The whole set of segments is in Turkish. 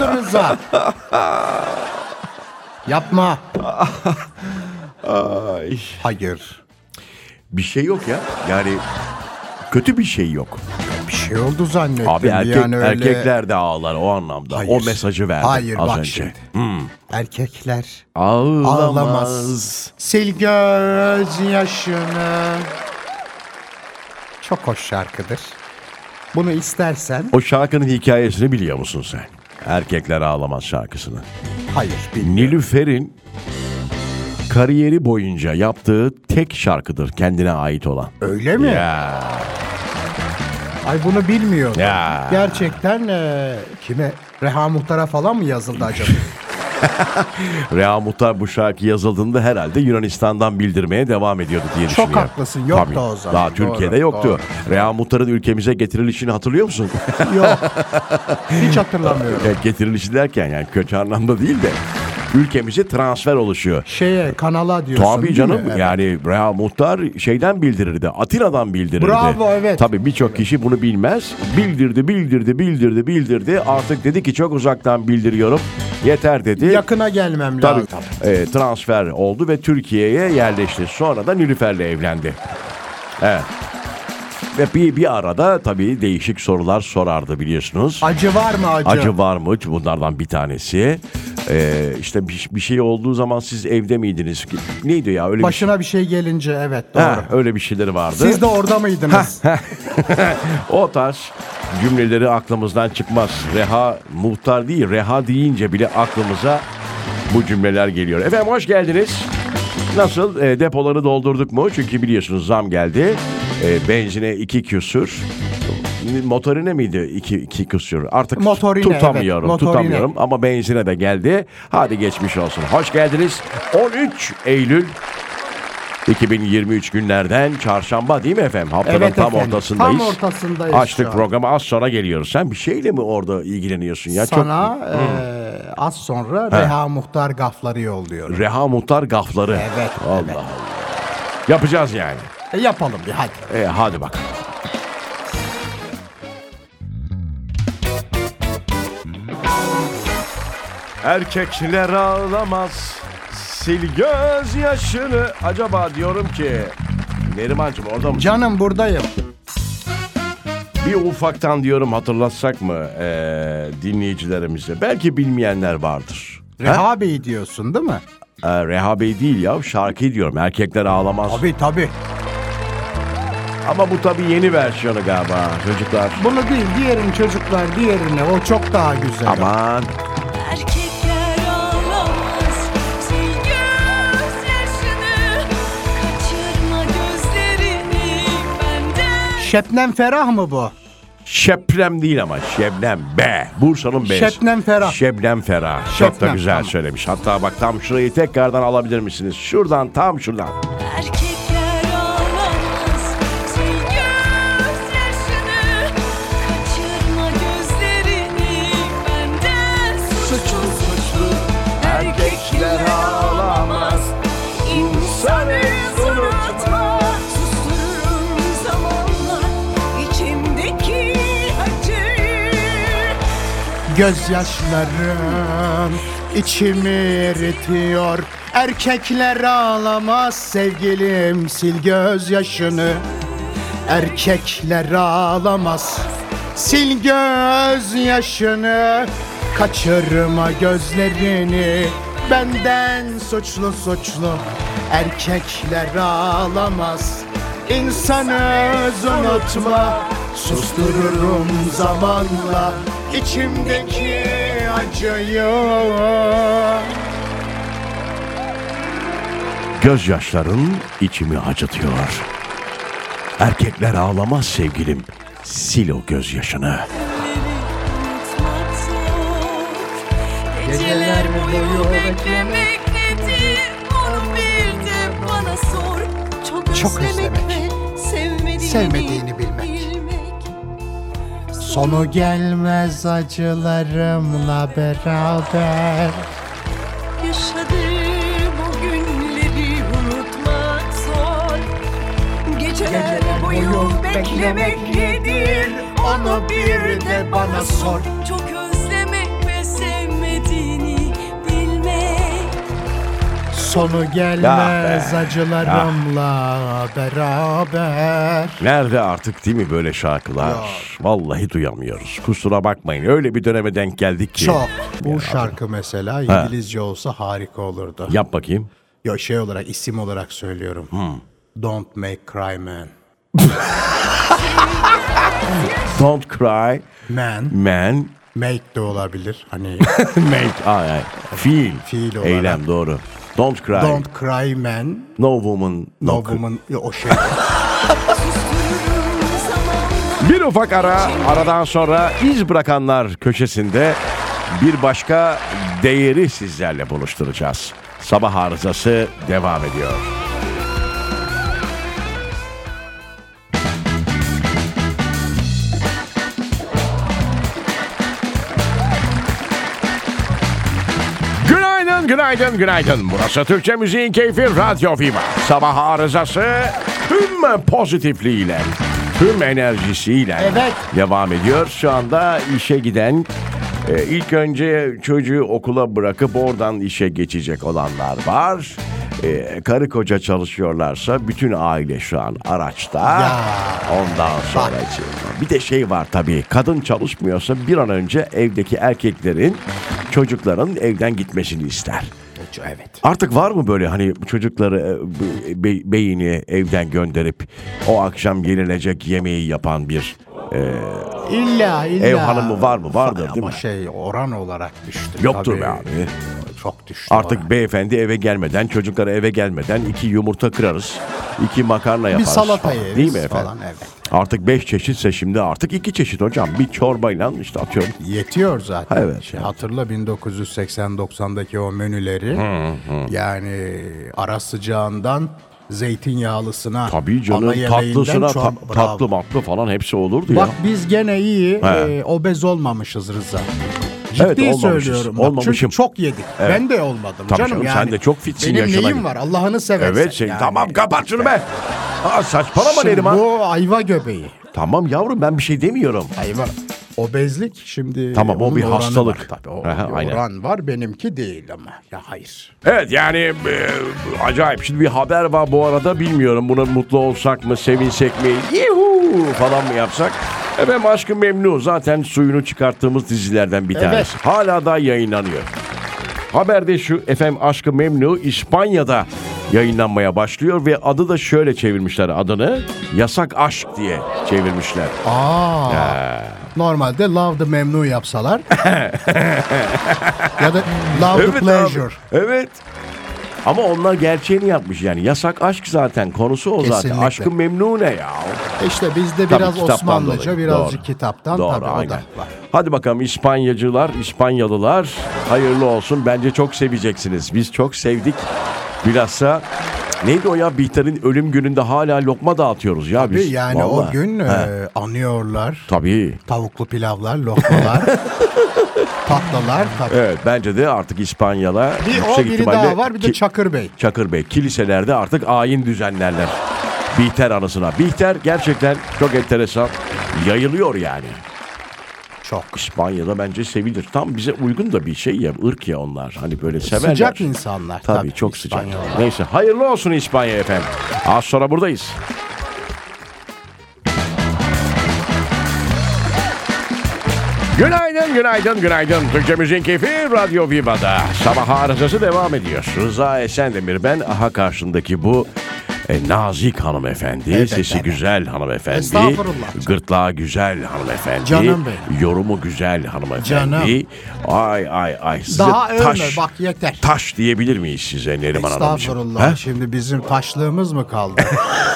Aldırıza. Yapma. Ay. Hayır. Bir şey yok ya. Yani kötü bir şey yok. Bir şey oldu zannettim. Abi erkek, yani öyle... erkekler de ağlar o anlamda. Hayır. O mesajı verdim Hayır, az bak önce. şimdi. Hmm. Erkekler Ağlamaz. Ağlamaz. sil göz yaşını. Çok hoş şarkıdır. Bunu istersen O şarkının hikayesini biliyor musun sen? Erkekler Ağlamaz şarkısını. hayır bilmiyorum. Nilüfer'in kariyeri boyunca yaptığı tek şarkıdır kendine ait olan. Öyle mi? Ya. Ay bunu bilmiyordum. Ya. Gerçekten e, kime? Reha Muhtar'a falan mı yazıldı acaba? Reha Muhtar bu şarkı yazıldığında herhalde Yunanistan'dan bildirmeye devam ediyordu diye Çok düşünüyorum. haklısın, yoktu Tabii. o zaman. Daha Doğru, Türkiye'de yoktu. doğru. Reha Muhtar'ın ülkemize getirilişini hatırlıyor musun? Yok. Hiç hatırlamıyorum. Evet, getirilişi derken yani kötü anlamda değil de ülkemize transfer oluşuyor. Şeye kanala diyorsun Tabii değil canım mi? Evet. yani Reha Muhtar şeyden bildirirdi. Atina'dan bildirirdi. Bravo, evet. Tabii birçok kişi bunu bilmez. Bildirdi, bildirdi, bildirdi, bildirdi. Artık dedi ki çok uzaktan bildiriyorum. Yeter dedi. Yakına gelmem Tabii lazım. e, transfer oldu ve Türkiye'ye yerleşti. Sonra da Nilüfer'le evlendi. Evet. Ve bir, bir arada tabii değişik sorular sorardı biliyorsunuz. Acı var mı acı? Acı var mı? Bunlardan bir tanesi. Ee, işte bir, bir şey olduğu zaman siz evde miydiniz? Neydi ya öyle Başına bir şey gelince evet bir doğru. şey. Ha, öyle bir şeyleri vardı. Siz de orada mıydınız? o tarz cümleleri aklımızdan çıkmaz. Reha muhtar değil, reha deyince bile aklımıza bu cümleler geliyor. Efendim hoş geldiniz. Nasıl e, depoları doldurduk mu? Çünkü biliyorsunuz zam geldi. E, benzine iki küsür. Motorine miydi iki, iki küsür? Artık Motorine, tutamıyorum, evet, motorine. tutamıyorum ama benzine de geldi. Hadi geçmiş olsun. Hoş geldiniz. 13 Eylül 2023 günlerden çarşamba değil mi efendim? Haftanın Evet tam efendim, ortasındayız. tam ortasındayız Açtık programı az sonra geliyoruz. Sen bir şeyle mi orada ilgileniyorsun ya? Sana e, az sonra Reha Muhtar gafları yolluyorum. Çok Reha Muhtar gafları. Evet, Allah evet. Allah. Yapacağız yani. E, yapalım bir hadi. E, hadi bakalım. Erkekler ağlamaz sil göz yaşını. Acaba diyorum ki Nerimancığım orada mı? Canım buradayım. Bir ufaktan diyorum hatırlatsak mı eee, dinleyicilerimize? Belki bilmeyenler vardır. Ha? Reha Bey diyorsun değil mi? Ee, Reha Bey değil ya şarkı diyorum. Erkekler ağlamaz. Tabii tabii. Ama bu tabii yeni versiyonu galiba çocuklar. Bunu değil diğerin çocuklar diğerine o çok daha güzel. Aman Şebnem Ferah mı bu? Şeprem değil ama Şebnem B. Bursa'nın B'si. Şebnem Ferah. Şebnem Ferah. Çok da Şebnem, güzel tamam. söylemiş. Hatta bak tam şurayı tekrardan alabilir misiniz? Şuradan tam şuradan. Gözyaşlarım içimi eritiyor. Erkekler ağlamaz sevgilim sil gözyaşını. Erkekler ağlamaz sil gözyaşını. Kaçırma gözlerini benden suçlu suçlu. Erkekler ağlamaz İnsanı unutma Sustururum zamanla içimdeki acıyı Gözyaşların içimi acıtıyor. Erkekler ağlamaz sevgilim. Sil o gözyaşını. Geceler boyu beklemek nedir Onu bir de bana sor Çok, Çok özlemek, özlemek. ve sevmediğini, Sevmediğini bilmek. Sonu gelmez acılarımla beraber. Yaşadığım o günleri unutmak zor. Geceler boyu beklemek nedir? Onu bir de bana sor. Çok Sonu gelmez acılarımla beraber. Nerede artık değil mi böyle şarkılar? Vallahi duyamıyoruz. Kusura bakmayın. Öyle bir döneme denk geldik ki. Çok. Bu şarkı mesela İngilizce olsa harika olurdu. Yap bakayım. Yo şey olarak isim olarak söylüyorum. Don't make cry man. Don't cry, Man. man, Make de olabilir. Hani make. Ay, ay. Feel. Fiil olarak. Eylem doğru. Don't cry. don't cry man. No woman. No, No woman. Yo, o şey. Bir ufak ara. Aradan sonra iz bırakanlar köşesinde bir başka değeri sizlerle buluşturacağız. Sabah arızası devam ediyor. Günaydın, günaydın, günaydın. Burası Türkçe Müziğin Keyfi Radyo Viva. Sabah arızası tüm pozitifliğiyle, tüm enerjisiyle Evet. devam ediyor. Şu anda işe giden, e, ilk önce çocuğu okula bırakıp oradan işe geçecek olanlar var. E, karı koca çalışıyorlarsa bütün aile şu an araçta. Ya. Ondan sonra bir de şey var tabii. Kadın çalışmıyorsa bir an önce evdeki erkeklerin çocukların evden gitmesini ister. evet. Artık var mı böyle hani çocukları e, be- beyini evden gönderip o akşam yenilecek yemeği yapan bir İlla illa. Ev hanımı var mı? Vardır değil Ama mi? şey oran olarak düştü. Yoktur tabii. be abi. Çok düştü. Artık oran. beyefendi eve gelmeden, çocukları eve gelmeden iki yumurta kırarız. iki makarna bir yaparız. salata falan. yeriz Değil mi efendim? falan evet. Artık beş çeşitse şimdi artık iki çeşit hocam. Bir çorbayla işte atıyorum. Yetiyor zaten. Evet, Şey, evet. Hatırla 1980-90'daki o menüleri. Yani ara sıcağından zeytinyağlısına, Tabii ana canım yemeğinden tatlısına ta- Bravo. tatlı matlı falan hepsi olurdu Bak ya. biz gene iyi He. e, obez olmamışız Rıza. Ciddi Evet, olmamışız. söylüyorum. Bak, Olmamışım. Çünkü çok yedik. Evet. Ben de olmadım Tabii canım. canım, yani. sen de çok fitsin Benim yaşına neyim var Allah'ını seversen. Evet şey, yani. tamam kapat şunu be. Aa, saçmalama Şimdi Neriman. bu ayva göbeği. Tamam yavrum ben bir şey demiyorum. Ayva. Obezlik şimdi Tamam, o bir hastalık. Var, tabii, o Aha, bir aynen. oran var benimki değil ama. Ya hayır. Evet yani e, acayip. Şimdi bir haber var bu arada bilmiyorum. Buna mutlu olsak mı, sevinsek mi, yuhu falan mı yapsak? Efendim Aşkı Memnu zaten suyunu çıkarttığımız dizilerden bir tanesi. Evet. Hala da yayınlanıyor. Haberde şu efendim Aşkı Memnu İspanya'da yayınlanmaya başlıyor ve adı da şöyle çevirmişler adını. Yasak Aşk diye çevirmişler. Aa. Normalde love the memnu yapsalar. ya da love the Evet pleasure. abi. Evet. Ama onlar gerçeğini yapmış yani. Yasak aşk zaten. Konusu o zaten. Kesinlikle. Aşkı memnu ne ya? İşte bizde Tabii biraz Osmanlıca, dolayı. birazcık Doğru. kitaptan Doğru, tabii o aynen. da var. Hadi bakalım İspanyacılar, İspanyalılar hayırlı olsun. Bence çok seveceksiniz. Biz çok sevdik. Bilhassa neydi o ya Bihter'in ölüm gününde hala lokma dağıtıyoruz ya Tabii biz. yani o Vallahi. gün He. e, anıyorlar. Tabii. Tavuklu pilavlar, lokmalar, tatlılar. Tabii. Evet bence de artık İspanya'la Bir o yüksek biri ihtimalle daha var bir de ki- Çakır Bey. Çakır Bey kiliselerde artık ayin düzenlerler. Bihter anısına. Bihter gerçekten çok enteresan. Yayılıyor yani. Çok. İspanya'da bence sevilir. Tam bize uygun da bir şey ya. ırk ya onlar. Hani böyle severler. Sıcak insanlar. Tabii, çok sıcak. Neyse hayırlı olsun İspanya efendim. Az sonra buradayız. Günaydın, günaydın, günaydın. Türkçe Müziğin Keyfi Radyo Viva'da. Sabah arızası devam ediyor. Rıza Esendemir ben. Aha karşındaki bu e, nazik hanımefendi. Evet, Sesi evet. güzel hanımefendi. Estağfurullah. Gırtlağı güzel hanımefendi. Canım benim. Yorumu güzel hanımefendi. Canım. Ay ay ay. Size Daha taş, bak yeter. taş diyebilir miyiz size Neriman Hanımcığım? Estağfurullah. He? Şimdi bizim taşlığımız mı kaldı?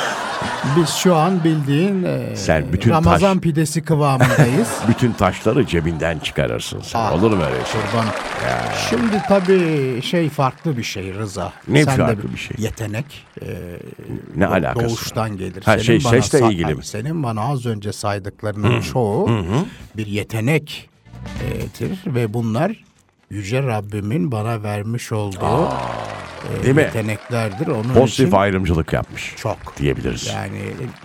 Biz şu an bildiğin e, Sen bütün Ramazan taş- pidesi kıvamındayız. Bütün taşları cebinden çıkarırsın sen. Ah. Olur mu öyle şey? Kurban. Şimdi tabii şey farklı bir şey Rıza. Ne Sen farklı bir şey? Yetenek. e, Ne alakası? Doğuştan gelir. Ha, şey, bana sesle sa- ilgili mi? Senin bana az önce saydıklarının çoğu bir yetenektir ve bunlar Yüce Rabbimin bana vermiş olduğu e, Değil mi? yeteneklerdir. Onun Pozitif için ayrımcılık yapmış. çok diyebiliriz. Yani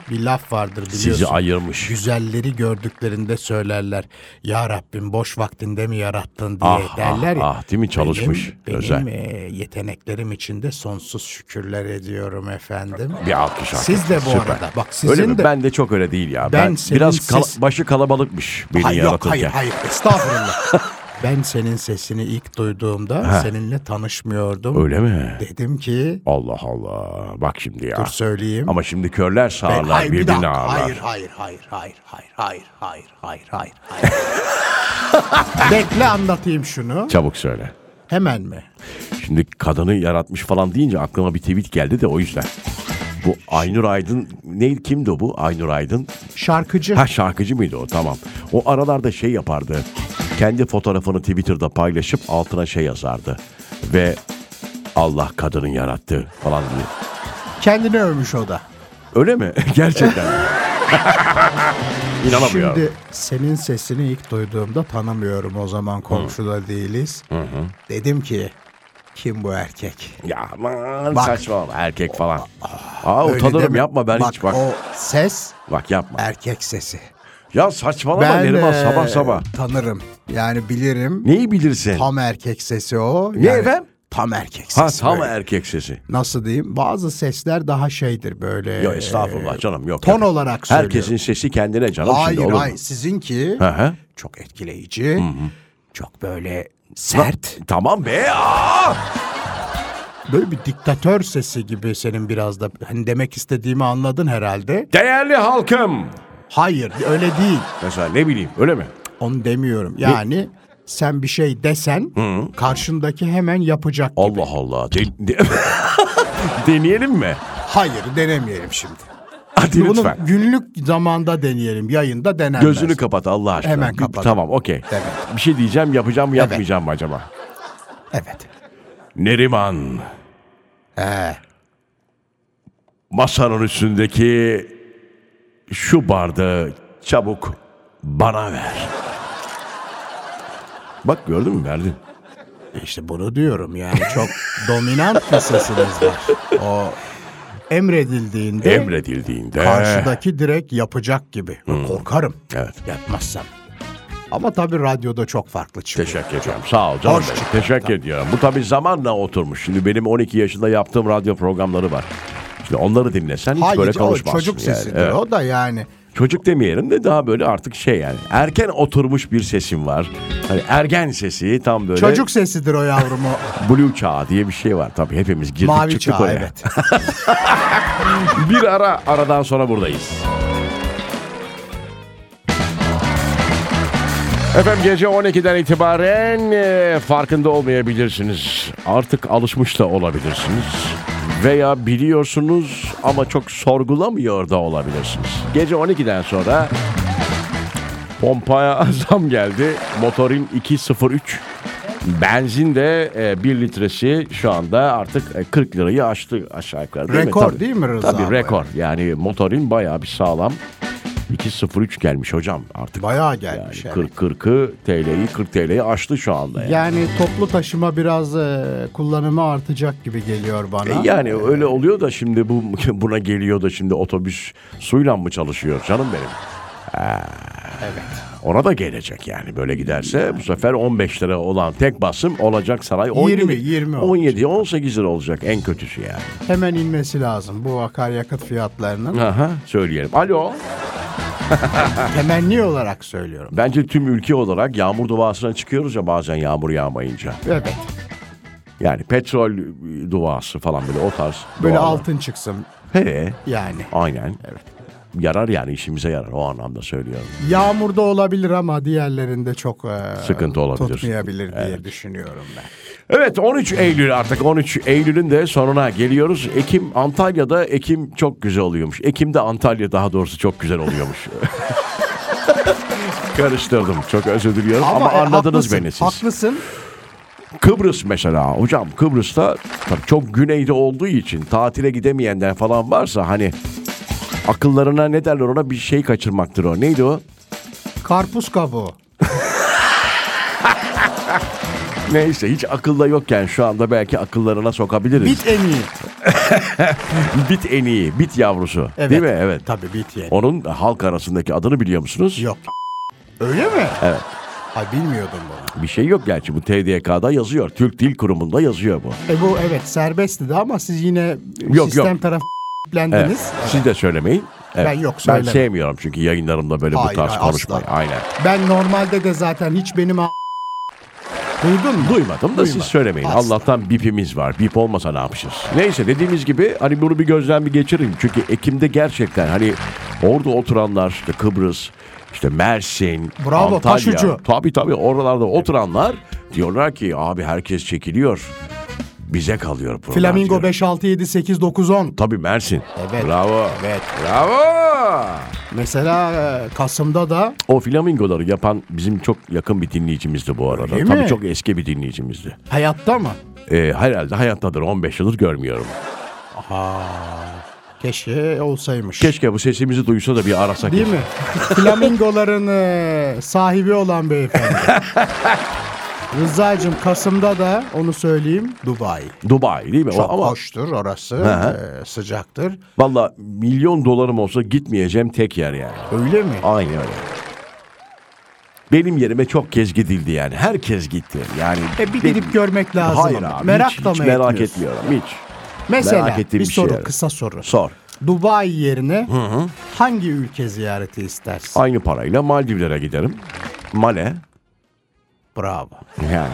bir laf vardır biliyorsun. Sizi ayırmış. Güzelleri gördüklerinde söylerler. Ya Rabbim boş vaktinde mi yarattın diye Ah, derler. ah, ya. ah, değil mi? Çalışmış, Benim, özel. benim yeteneklerim için de sonsuz şükürler ediyorum efendim. Bir alkış alkış. Siz de bu Süper. arada. Bak sizin öyle mi? de Ben de çok öyle değil ya. Ben Ben, biraz kal- ses- başı kalabalıkmış beni hayır, yok, yaratırken. hayır hayır estağfurullah. ben senin sesini ilk duyduğumda seninle tanışmıyordum. Öyle mi? Dedim ki Allah Allah. Bak şimdi ya. dur söyleyeyim. Ama şimdi körler Ben- sağırlar hayır, bir birbirini dakika. ağırlar. Hayır, hayır, hayır, hayır, hayır, hayır, hayır, hayır, hayır, hayır. Bekle anlatayım şunu. Çabuk söyle. Hemen mi? Şimdi kadını yaratmış falan deyince aklıma bir tweet geldi de o yüzden. Bu Aynur Aydın ne kimdi bu Aynur Aydın? Şarkıcı. Ha şarkıcı mıydı o tamam. O aralarda şey yapardı. Kendi fotoğrafını Twitter'da paylaşıp altına şey yazardı. Ve Allah kadının yarattı falan diye. Kendini övmüş o da. Öyle mi? Gerçekten. İnanamıyorum. Şimdi senin sesini ilk duyduğumda tanımıyorum. O zaman komşuda değiliz. Dedim ki kim bu erkek? Ya aman Bak. saçmalama erkek falan. Aa utanırım yapma ben hiç bak. O ses Bak yapma. erkek sesi. Ya saçmalama Ben Neriman eee, sabah sabah. tanırım. Yani bilirim. Neyi bilirsin? Tam erkek sesi o. Ne Yani efendim? Tam erkek sesi. Ha tam böyle. erkek sesi. Nasıl diyeyim? Bazı sesler daha şeydir böyle. Yok estağfurullah canım yok. ton yok. olarak söylüyorum. Herkesin sesi kendine canım Hayır şimdi olur mu? hayır sizinki Hı hı. çok etkileyici. Çok böyle sert. Tamam be. Aa! Böyle bir diktatör sesi gibi senin biraz da hani demek istediğimi anladın herhalde. Değerli halkım. Hayır öyle değil. Mesela ne bileyim öyle mi? Onu demiyorum. Yani sen bir şey desen karşındaki hemen yapacak gibi. Allah Allah. De- de- Deneyelim mi? Hayır denemeyelim şimdi. Hadi Bunu lütfen. günlük zamanda deneyelim. Yayında denenmez. Gözünü kapat Allah aşkına. Hemen kapat. Tamam okey. Evet. Bir şey diyeceğim yapacağım mı yapmayacağım mı acaba? Evet. Neriman. He. Masanın üstündeki şu bardağı çabuk bana ver. Bak gördün mü verdin. İşte bunu diyorum yani çok dominant bir sesiniz var. O emredildiğinde Emredildiğinde. karşıdaki direkt yapacak gibi. Korkarım Evet. yapmazsam. Ama tabii radyoda çok farklı çıkıyor. Teşekkür ederim. Sağ ol canım Hoş benim. çıktı. Teşekkür ediyorum. Bu tabii zamanla oturmuş. Şimdi benim 12 yaşında yaptığım radyo programları var. Şimdi onları dinlesen hiç Hayır böyle o konuşmazsın. çocuk yani. sesidir Evet. o da yani. Çocuk demeyelim de daha böyle artık şey yani. Erken oturmuş bir sesim var. Hani ergen sesi tam böyle. Çocuk sesidir o yavrumu. Blue çağı diye bir şey var. Tabii hepimiz girdik Mavi çıktık çağ oraya. evet. Bir ara aradan sonra buradayız. Efendim gece 12'den itibaren e, farkında olmayabilirsiniz. Artık alışmış da olabilirsiniz. Veya biliyorsunuz ama çok sorgulamıyor da olabilirsiniz. Gece 12'den sonra pompaya zam geldi. Motorin 203. Benzin de 1 litresi şu anda artık e, 40 lirayı aştı aşağı yukarı. Değil Rekor mi? Tabii. değil mi Rıza Tabii abi? rekor. Yani motorin bayağı bir sağlam. 2.03 gelmiş hocam artık. Bayağı gelmiş. Yani evet. 40 40'ı TL'yi 40 TL'yi aştı şu anda yani. Yani toplu taşıma biraz e, kullanımı artacak gibi geliyor bana. E Yani öyle oluyor da şimdi bu buna geliyor da şimdi otobüs suyla mı çalışıyor canım benim? Evet. Ona da gelecek yani böyle giderse bu sefer 15 lira olan tek basım olacak saray 17, 20, 20 olacak. 17 18 lira olacak en kötüsü yani. Hemen inmesi lazım bu akaryakıt fiyatlarının. Aha söyleyelim. Alo. Temenni olarak söylüyorum. Bence tüm ülke olarak yağmur duasına çıkıyoruz ya bazen yağmur yağmayınca. Evet. Yani petrol duası falan böyle o tarz. Böyle dualar. altın çıksın He, yani. aynen. Evet. Yarar yani işimize yarar o anlamda söylüyorum. Yağmurda olabilir ama diğerlerinde çok e, Sıkıntı olabilir. tutmayabilir diye düşünüyorum ben. Evet 13 Eylül artık 13 Eylül'ün de sonuna geliyoruz. Ekim Antalya'da Ekim çok güzel oluyormuş. Ekim'de Antalya daha doğrusu çok güzel oluyormuş. Karıştırdım. Çok özür diliyorum ama, e, anladınız haklısın, beni siz. Haklısın. Kıbrıs mesela hocam Kıbrıs'ta tabii çok güneyde olduğu için tatile gidemeyenler falan varsa hani akıllarına ne derler ona bir şey kaçırmaktır o. Neydi o? Karpuz kabuğu. Neyse hiç akılda yokken şu anda belki akıllarına sokabiliriz. Bit en iyi. Bit en iyi. Bit yavrusu. Evet. Değil mi? Evet. Tabii bit yeni. Onun halk arasındaki adını biliyor musunuz? Yok. Öyle mi? Evet. Ay bilmiyordum bunu. Bir şey yok gerçi bu TDK'da yazıyor. Türk Dil Kurumu'nda yazıyor bu. E bu evet serbestti ama siz yine Yok, sistem yok. tarafı Evet. Siz de söylemeyin. Evet. Ben yok, Ben söylemem. sevmiyorum çünkü yayınlarımda böyle bu Hayır, tarz hayır, konuşmayı. asla. Aynen. Ben normalde de zaten hiç benim a- Duydun mu? Duymadım da siz Duymadım. söylemeyin. Asla. Allah'tan bipimiz var. Bip olmasa ne yapacağız? Neyse dediğimiz gibi hani bunu bir gözden bir geçirin. Çünkü Ekim'de gerçekten hani orada oturanlar işte Kıbrıs, işte Mersin, Bravo, Antalya. taşucu. Tabii tabii oralarda oturanlar diyorlar ki abi herkes çekiliyor. Bize kalıyor program. Flamingo diyor. 5, 6, 7, 8, 9, 10. Tabii Mersin. Evet. Bravo. Evet. Bravo. Mesela e, Kasım'da da O flamingoları yapan bizim çok yakın bir dinleyicimizdi bu arada. Öyle Tabii mi? çok eski bir dinleyicimizdi. hayatta mı? Ee, herhalde hayattadır 15 yıldır görmüyorum. Aha. Keşke olsaymış. Keşke bu sesimizi duysa da bir arasak. Değil mi? Flamingoların e, sahibi olan beyefendi. Rıza'cığım Kasım'da da onu söyleyeyim Dubai. Dubai değil mi? O- Çok ama hoştur orası. hı. e, sıcaktır. valla milyon dolarım olsa gitmeyeceğim tek yer yani. Öyle mi? Aynen öyle. Benim yerime çok kez gidildi yani. Herkes gitti. Yani E bir gidip görmek lazım. Hayır abi. Merak hiç, da hiç mı merak etmiyorum. Hiç. Mesela Merak ettiğim bir bir şey soru, yani. kısa soru. Sor. Dubai yerine hangi ülke ziyareti istersin? Aynı parayla Maldivlere giderim. Male. Bravo. Yani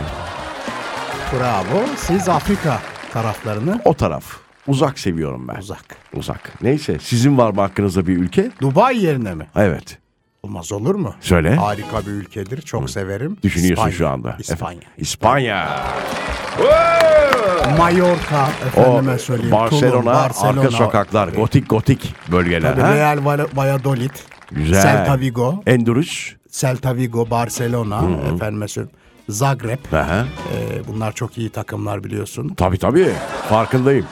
Bravo. Siz Afrika taraflarını o taraf. Uzak seviyorum ben. uzak. Uzak. Neyse sizin var mı hakkınızda bir ülke? Dubai yerine mi? Evet. Olmaz olur mu? Söyle. Harika bir ülkedir. Çok severim. Düşünüyorsun İspanya. şu anda. İspanya. Efe- İspanya. Mallorca O efendime söyleyeyim. Barcelona, Tulum, Barcelona. arka sokaklar, gotik gotik bölgeler. Tabii ha? Real Val- Valladolid. Güzel. Celta Vigo. Endurus. Celta Vigo, Barcelona. Efendime söyleyeyim. Zagreb. Aha. Ee, bunlar çok iyi takımlar biliyorsun. Tabii tabii. Farkındayım.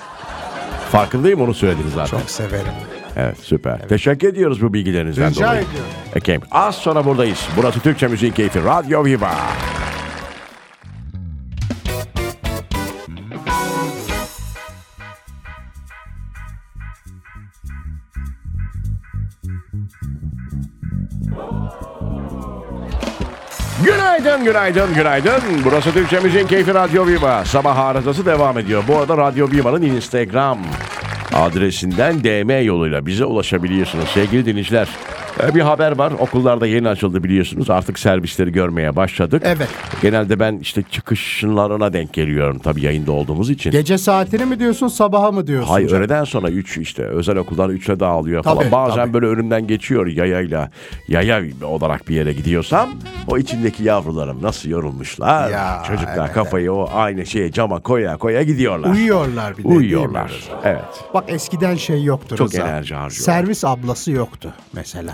Farkındayım onu söylediniz zaten. Çok severim. Evet süper. Teşekkür ediyoruz bu bilgilerinizden Rica dolayı. ediyorum. Okay. Az sonra buradayız. Burası Türkçe Müziğin Keyfi. Radyo Viva. Günaydın, günaydın, günaydın. Burası Türkçe Müziğin Keyfi Radyo Viva. Sabah arızası devam ediyor. Bu arada Radyo Viva'nın Instagram adresinden DM yoluyla bize ulaşabiliyorsunuz sevgili dinleyiciler. Ee, Bir haber var. Okullarda yeni açıldı biliyorsunuz. Artık servisleri görmeye başladık. Evet. Genelde ben işte çıkışlarına denk geliyorum tabii yayında olduğumuz için. Gece saatini mi diyorsun sabaha mı diyorsun? Hayır canım? öğleden sonra 3 işte özel okullar 3'e dağılıyor falan. Tabii, Bazen tabii. böyle önümden geçiyor yayayla yaya olarak bir yere gidiyorsam o içindeki yavrularım nasıl yorulmuşlar. Ya, Çocuklar evet, kafayı o aynı şeye cama koya koya gidiyorlar. Uyuyorlar bir de. Uyuyorlar. Evet. Bak eskiden şey yoktu Çok Rıza. enerji harcıyor. Servis ablası yoktu mesela.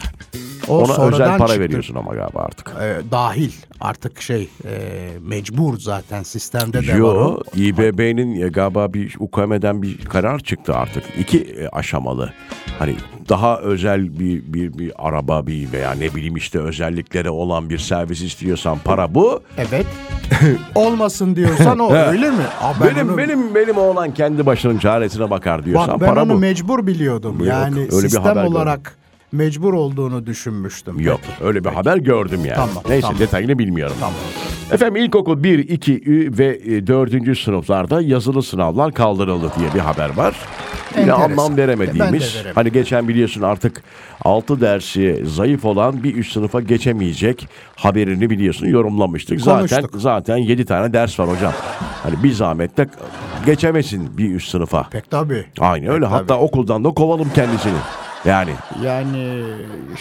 O Ona özel para çıktı. veriyorsun ama galiba artık. Ee, dahil artık şey e, mecbur zaten sistemde de var Yo. İBB'nin galiba bir UKM'den bir karar çıktı artık. İki e, aşamalı. Hani daha özel bir, bir, bir araba bir veya ne bileyim işte özellikleri olan bir servis istiyorsan para bu. Evet. Olmasın diyorsan o öyle mi? Aa, ben benim onu- benim benim oğlan kendi başının çaresine bakar diyorsan Bak ben para onu bu. mecbur biliyordum. Yok, yani sistem haber görmedim. Mecbur olduğunu düşünmüştüm. Yok Peki. öyle bir haber gördüm yani. Tamam, Neyse tamam. detayını bilmiyorum. Tamam. Efendim ilkokul 1, 2 ü- ve 4. sınıflarda yazılı sınavlar kaldırıldı diye bir haber var. Yine Enteresan. anlam veremediğimiz. de. Hani geçen biliyorsun artık 6 dersi zayıf olan bir üst sınıfa geçemeyecek haberini biliyorsun yorumlamıştık. Zaten Konuştuk. zaten 7 tane ders var hocam. Hani bir zahmet de geçemesin bir üst sınıfa. Pek tabii. Aynı öyle. Pek Hatta tabii. okuldan da kovalım kendisini. Yani Yani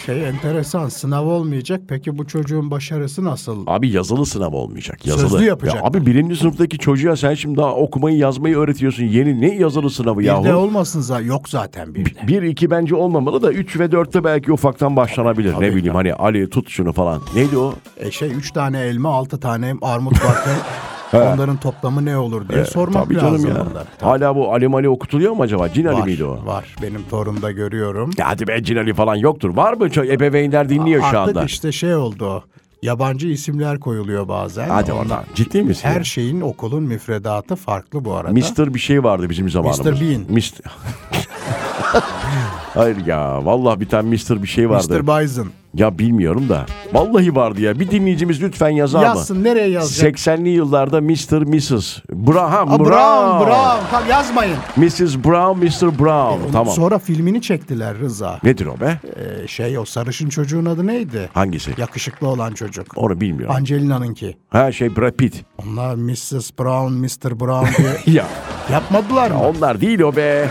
şey enteresan sınav olmayacak. Peki bu çocuğun başarısı nasıl? Abi yazılı sınav olmayacak. Yazılı. Sözlü yapacaklar. Ya abi birinci sınıftaki çocuğa sen şimdi daha okumayı yazmayı öğretiyorsun. Yeni ne yazılı sınavı Bir de yahu? olmasın zaten. Yok zaten bir de. Bir iki bence olmamalı da üç ve dörtte belki ufaktan başlanabilir. Tabii, ne bileyim tabii. hani Ali tut şunu falan. Neydi o? E şey üç tane elma altı tane armut varken onların toplamı ne olur diye sormak Tabii lazım canım ya. bunları. Hala bu Ali Mali okutuluyor mu acaba? Cin Ali Var, miydi o? var. Benim torunda görüyorum. Ya hadi be Cin Ali falan yoktur. Var mı? Çok ebeveynler dinliyor şu Artık anda. işte şey oldu. Yabancı isimler koyuluyor bazen. Hadi oradan. Ciddi misin? Her şeyin okulun müfredatı farklı bu arada. Mr. bir şey vardı bizim zamanımızda. Bean. Mr. Hayır ya vallahi bir tane Mr. bir şey vardı. Mr. Bison. Ya bilmiyorum da. Vallahi vardı ya. Bir dinleyicimiz lütfen yazar mı? Yazsın nereye yazacak? 80'li yıllarda Mr. Mrs. Bra ha, Aa, Brown. Brown, Brown. Tamam yazmayın. Mrs. Brown, Mr. Brown. Onun tamam. Sonra filmini çektiler Rıza. Nedir o be? Ee, şey o sarışın çocuğun adı neydi? Hangisi? Yakışıklı olan çocuk. Onu bilmiyorum. Angelina'nınki. Ha şey Brad Pitt. Onlar Mrs. Brown, Mr. Brown diye Ya yapmadılar mı? onlar değil o be.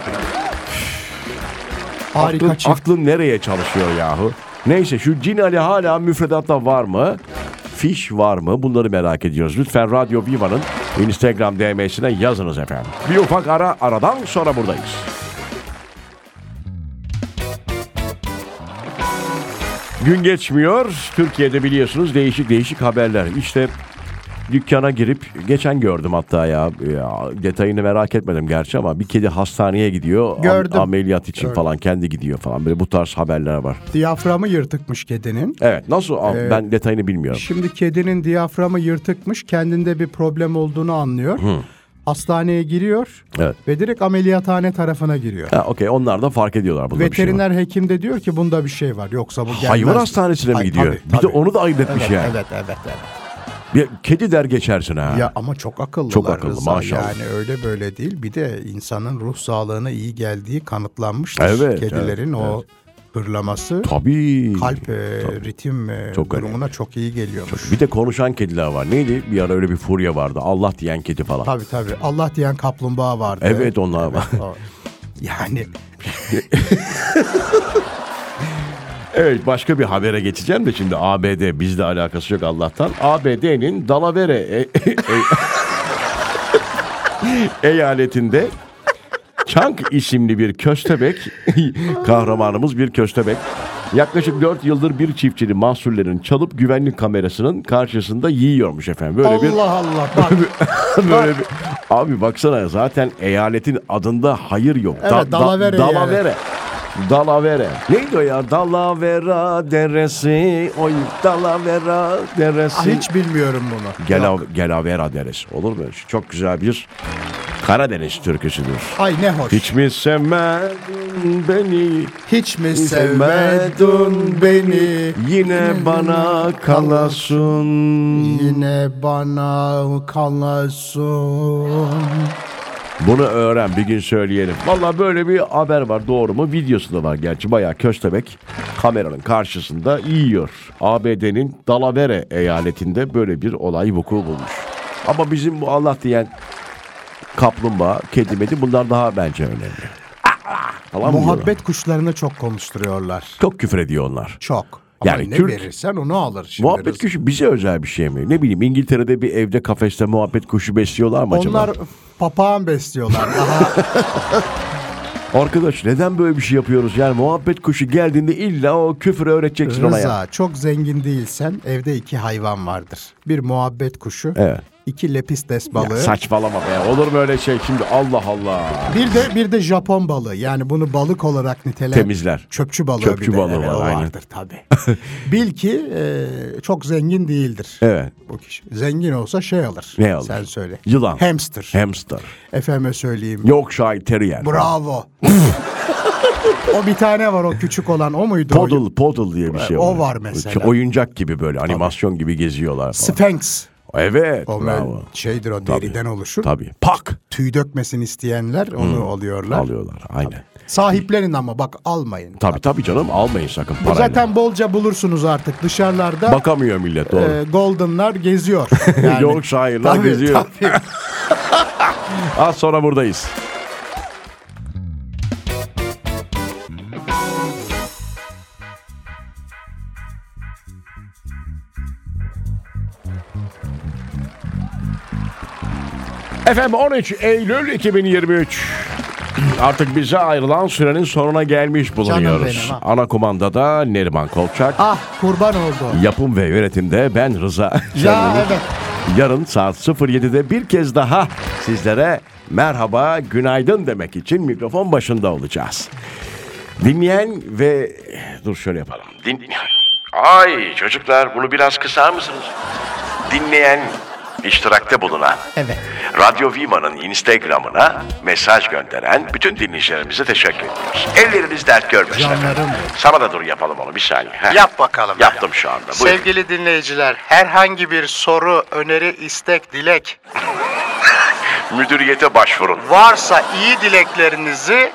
Harika Aklın, çift. aklın nereye çalışıyor yahu? Neyse şu Cin Ali hala müfredatta var mı? Fiş var mı? Bunları merak ediyoruz. Lütfen Radyo Viva'nın Instagram DM'sine yazınız efendim. Bir ufak ara aradan sonra buradayız. Gün geçmiyor. Türkiye'de biliyorsunuz değişik değişik haberler. İşte dükkana girip geçen gördüm hatta ya, ya detayını merak etmedim gerçi ama bir kedi hastaneye gidiyor. am- Gördüm. ameliyat için Gördüm. falan kendi gidiyor falan. Böyle bu tarz haberler var. Diyaframı yırtıkmış kedinin. Evet nasıl Ee, ben detayını bilmiyorum. Şimdi kedinin diyaframı yırtıkmış. Kendinde bir problem olduğunu anlıyor. Hastaneye giriyor Evet. ve direkt ameliyathane tarafına giriyor. Ha okey onlar da fark ediyorlar burada bir şey var. Veteriner hekim de diyor ki bunda bir şey var. Yoksa bu gelmez. Hayvan hastanesine mi Ay, gidiyor? tabii, Bir de tabii. onu da ayıp etmiş yani. Evet evet evet. Bir kedi der geçersin ha. Ya ama çok akıllılar. Çok akıllı, Rıza. maşallah. Yani öyle böyle değil. Bir de insanın ruh sağlığına iyi geldiği kanıtlanmıştır. Evet, Kedilerin evet, o hırlaması Tabii. kalp e, ritim e, Çok durumuna çok iyi geliyormuş. Bir de konuşan kediler var. Neydi? Bir ara öyle bir furya vardı. Allah diyen kedi falan. Tabii tabii. Allah diyen kaplumbağa vardı. Evet onlar var. O- Yani Evet başka bir habere geçeceğim de şimdi ABD bizle alakası yok Allah'tan. ABD'nin Dalavere e- e- eyaletinde Chunk isimli bir köstebek kahramanımız bir köstebek yaklaşık 4 yıldır bir çiftçinin mahsullerini çalıp güvenlik kamerasının karşısında yiyormuş efendim. Böyle bir Allah Allah. Bak, böyle bir abi baksana zaten eyaletin adında hayır yok. Evet, Dalavere yani. Dalavere. Dalavere. Neydi o ya? Dalavera deresi. Oy Dalavera deresi. ah, hiç bilmiyorum bunu. Gela. Gelavera deresi. Olur mu? Çok güzel bir Karadeniz türküsüdür. Ay ne hoş. Hiç mi sevmedin beni? Hiç mi sevmedin beni? Yine bana kalasın. Yine bana kalasın. Bunu öğren bir gün söyleyelim. Valla böyle bir haber var doğru mu? Videosu da var gerçi bayağı köstebek kameranın karşısında yiyor. ABD'nin Dalavere eyaletinde böyle bir olay vuku bulmuş. Ama bizim bu Allah diyen kaplumbağa, kedi medi bunlar daha bence önemli. Falan mı diyorlar? Muhabbet kuşlarını çok konuşturuyorlar. Çok küfür ediyor onlar. Çok. Ama Yani ne Türk- verirsen onu alır. Şimdi muhabbet kuşu bize özel bir şey mi? Ne bileyim İngiltere'de bir evde kafeste muhabbet kuşu besliyorlar mı acaba? Onlar papağan besliyorlar. Daha Arkadaş neden böyle bir şey yapıyoruz? Yani muhabbet kuşu geldiğinde illa o küfür öğreteceksin ona ya. Rıza çok zengin değilsen evde iki hayvan vardır. Bir muhabbet kuşu, Evet. İki lepistes Ya balığı. saçmalama be. Olur mu öyle şey şimdi Allah Allah. Bir de bir de Japon balığı. Yani bunu balık olarak nitelen Temizler. çöpçü balığı Çöpçü bir de. balığı Evet, var, o vardır tabii. Bil ki e, çok zengin değildir. Evet. Bu kişi. Zengin olsa şey alır. Ne alır? Sen söyle. Yılan. Hamster. Hamster. Efendime söyleyeyim. Yorkshire Terrier. Bravo. o bir tane var o küçük olan o muydu? Poodle, poodle diye bir şey O var. var mesela. Oyuncak gibi böyle animasyon gibi geziyorlar falan. Sphinx. Evet. O bravo. şeydir o Tabii. deriden oluşur. Tabii. Pak Tüy dökmesin isteyenler onu alıyorlar. alıyorlar. Aynen. Sahiplenin ama bak almayın. Tabii tabii canım almayın sakın Bu parayla. zaten bolca bulursunuz artık dışarılarda. Bakamıyor millet doğru. e, Golden'lar geziyor. Yani, Yorkshire'lar Tabii, geziyor. tabii. Az sonra buradayız. Efendim 13 Eylül 2023. Artık bize ayrılan sürenin sonuna gelmiş bulunuyoruz. benim, ha. Ana kumandada Neriman Kolçak. Ah kurban oldu. Yapım ve yönetimde ben Rıza. Ya evet. Yarın saat 07'de bir kez daha sizlere merhaba, günaydın demek için mikrofon başında olacağız. Dinleyen ve dur şöyle yapalım. Din... Ay çocuklar bunu biraz kısar mısınız? Dinleyen, iştirakte bulunan, Evet. Radyo Viva'nın Instagram'ına mesaj gönderen bütün dinleyicilerimize teşekkür ediyoruz. Elleriniz dert görmesin. Canlarım efendim. Sana da dur yapalım onu bir saniye. Heh. Yap bakalım. Yaptım şu anda. Buyurun. Sevgili dinleyiciler, herhangi bir soru, öneri, istek, dilek Müdüriyete başvurun. varsa iyi dileklerinizi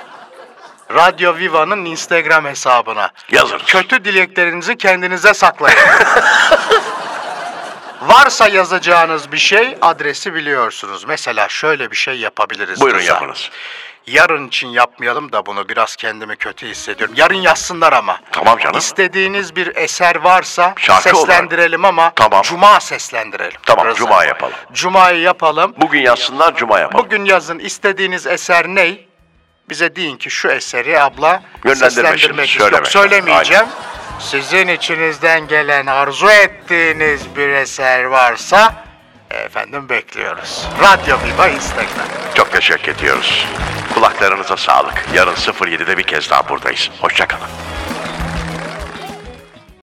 Radyo Viva'nın Instagram hesabına. Yazınız. Kötü dileklerinizi kendinize saklayın. Varsa yazacağınız bir şey adresi biliyorsunuz. Mesela şöyle bir şey yapabiliriz. Buyurun Rıza. yapınız. Yarın için yapmayalım da bunu biraz kendimi kötü hissediyorum. Yarın yazsınlar ama. Tamam canım. İstediğiniz bir eser varsa Şarkı olarak. seslendirelim ama Tamam. Cuma seslendirelim. Tamam, Rıza. Cuma yapalım. Cuma'yı yapalım. Bugün yazsınlar, cuma yapalım. Bugün yazın istediğiniz eser ne? Bize deyin ki şu eseri abla seslendirmek istiyorum. söyleme. Söylemeyeceğim. Sizin içinizden gelen arzu ettiğiniz bir eser varsa efendim bekliyoruz. Radyo Viva Instagram. Çok teşekkür ediyoruz. Kulaklarınıza sağlık. Yarın 07'de bir kez daha buradayız. Hoşçakalın.